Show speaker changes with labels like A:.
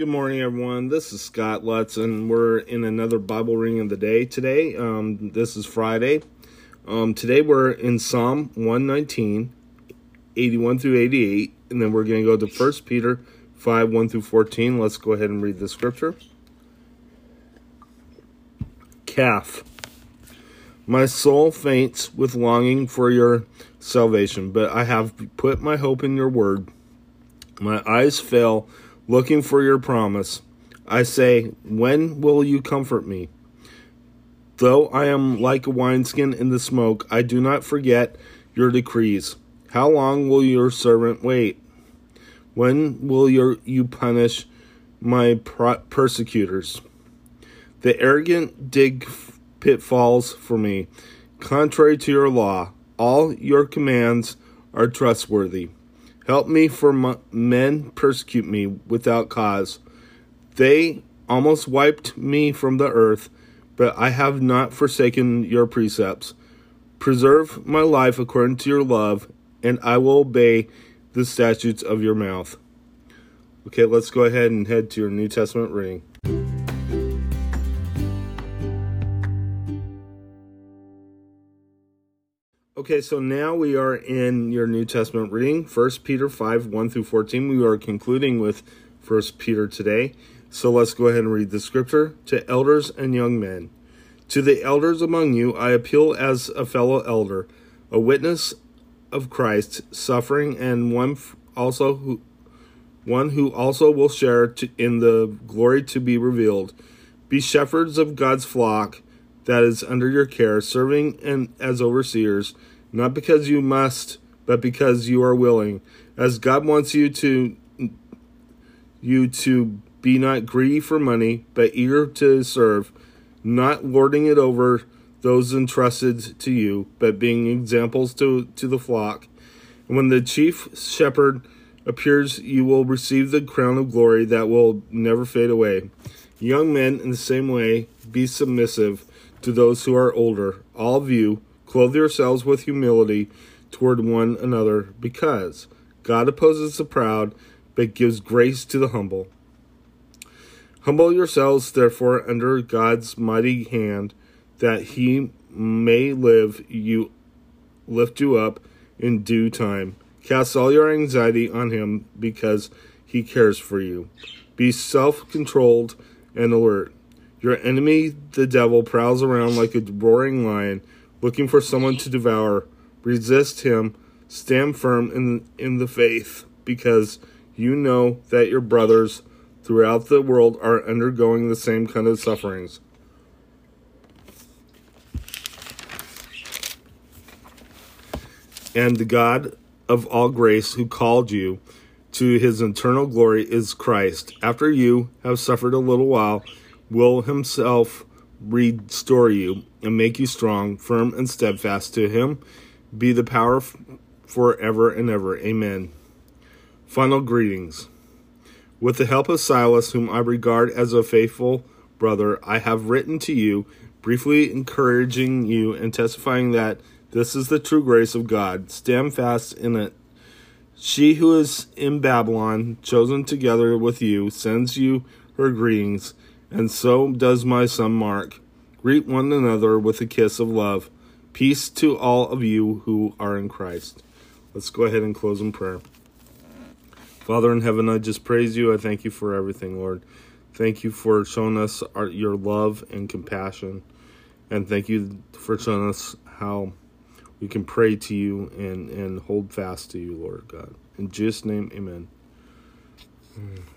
A: Good morning, everyone. This is Scott Lutz, and we're in another Bible reading of the day today. Um, this is Friday. Um, today we're in Psalm 119, 81 through 88, and then we're going to go to 1 Peter 5, 1 through 14. Let's go ahead and read the scripture. Kaph. My soul faints with longing for your salvation, but I have put my hope in your word. My eyes fail looking for your promise. I say, When will you comfort me? Though I am like a wineskin in the smoke, I do not forget your decrees. How long will your servant wait? When will your, you punish my persecutors? The arrogant dig pitfalls for me. Contrary to your law, all your commands are trustworthy. Help me, for men persecute me without cause. They almost wiped me from the earth, but I have not forsaken your precepts. Preserve my life according to your love, and I will obey the statutes of your mouth. Okay, let's go ahead and head to your New Testament reading. Okay, so now we are in your New Testament reading, 1 Peter 5 1 through 14. We are concluding with 1 Peter today. So let's go ahead and read the scripture. To elders and young men. To the elders among you, I appeal as a fellow elder, a witness of Christ's suffering, and one also who one who also will share to, in the glory to be revealed. Be shepherds of God's flock that is under your care, serving and as overseers, not because you must, but because you are willing, as God wants you to you to be not greedy for money, but eager to serve, not lording it over those entrusted to you, but being examples to, to the flock. And when the chief shepherd appears, you will receive the crown of glory that will never fade away. Young men, in the same way, be submissive to those who are older. All of you, clothe yourselves with humility toward one another, because God opposes the proud, but gives grace to the humble. Humble yourselves, therefore, under God's mighty hand, that he may live you lift you up in due time. Cast all your anxiety on him because he cares for you. Be self controlled and alert. Your enemy, the devil, prowls around like a roaring lion, looking for someone to devour. Resist him. Stand firm in, in the faith, because you know that your brothers throughout the world are undergoing the same kind of sufferings. And the God of all grace, who called you to his eternal glory, is Christ. After you have suffered a little while, will himself restore you and make you strong, firm, and steadfast. To him be the power forever and ever. Amen. Final greetings. With the help of Silas, whom I regard as a faithful brother, I have written to you, briefly encouraging you and testifying that this is the true grace of God. Stand fast in it. She who is in Babylon, chosen together with you, sends you her greetings and so does my son Mark. Greet one another with a kiss of love. Peace to all of you who are in Christ. Let's go ahead and close in prayer. Father in heaven, I just praise you. I thank you for everything, Lord. Thank you for showing us our, your love and compassion. And thank you for showing us how we can pray to you and, and hold fast to you, Lord God. In Jesus' name, amen.